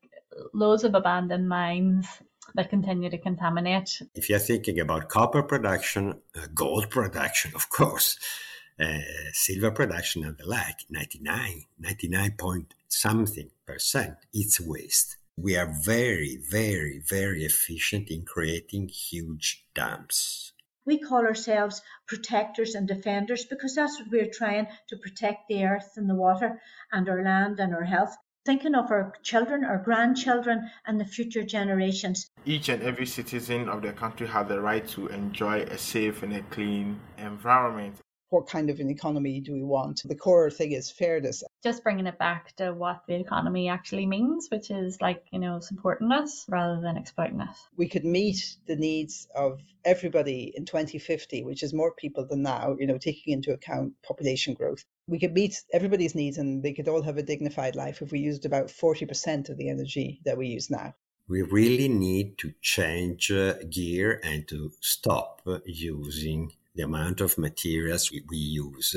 loads of abandoned mines that continue to contaminate. If you're thinking about copper production, uh, gold production, of course, uh, silver production and the like, 99, 99 point something percent, it's waste. We are very, very, very efficient in creating huge dams. We call ourselves protectors and defenders because that's what we're trying to protect the earth and the water and our land and our health thinking of our children, our grandchildren, and the future generations. Each and every citizen of the country has the right to enjoy a safe and a clean environment. What kind of an economy do we want? The core thing is fairness. Just bringing it back to what the economy actually means, which is like, you know, supporting us rather than exploiting us. We could meet the needs of everybody in 2050, which is more people than now, you know, taking into account population growth we could meet everybody's needs and they could all have a dignified life if we used about 40% of the energy that we use now. We really need to change uh, gear and to stop uh, using the amount of materials we, we use.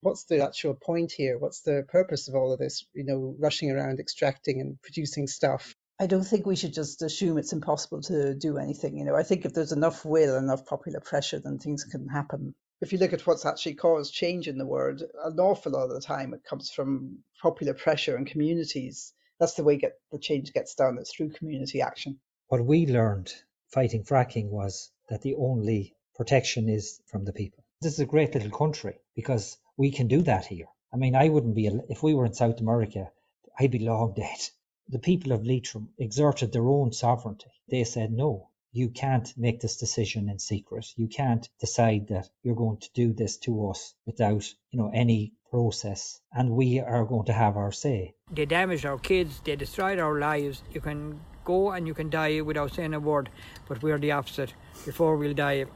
what's the actual point here? What's the purpose of all of this, you know, rushing around extracting and producing stuff? I don't think we should just assume it's impossible to do anything. You know, I think if there's enough will, enough popular pressure, then things can happen. If you look at what's actually caused change in the world, an awful lot of the time it comes from popular pressure and communities. That's the way get, the change gets done. It's through community action. What we learned fighting fracking was that the only protection is from the people. This is a great little country because we can do that here. I mean, I wouldn't be, if we were in South America, I'd be long dead. The people of Leitrim exerted their own sovereignty. They said, no, you can't make this decision in secret. You can't decide that you're going to do this to us without, you know, any process and we are going to have our say. They damaged our kids, they destroyed our lives. You can go and you can die without saying a word, but we're the opposite. Before we'll die,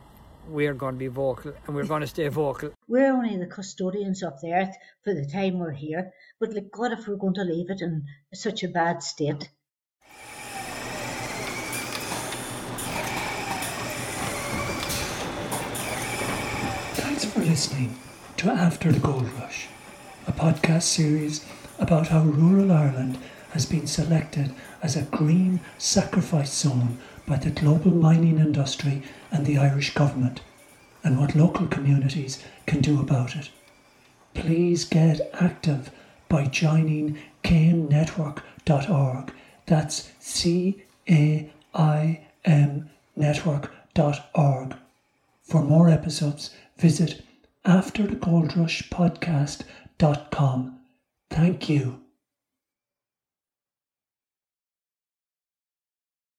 we're going to be vocal and we're going to stay vocal. We're only the custodians of the earth for the time we're here, but like God, if we're going to leave it in such a bad state. Thanks for listening to After the Gold Rush, a podcast series about how rural Ireland has been selected as a green sacrifice zone by the global mining industry and the Irish government, and what local communities can do about it. Please get active by joining caimnetwork.org. That's C A I M network.org. For more episodes, visit afterthegoldrushpodcast.com. Thank you.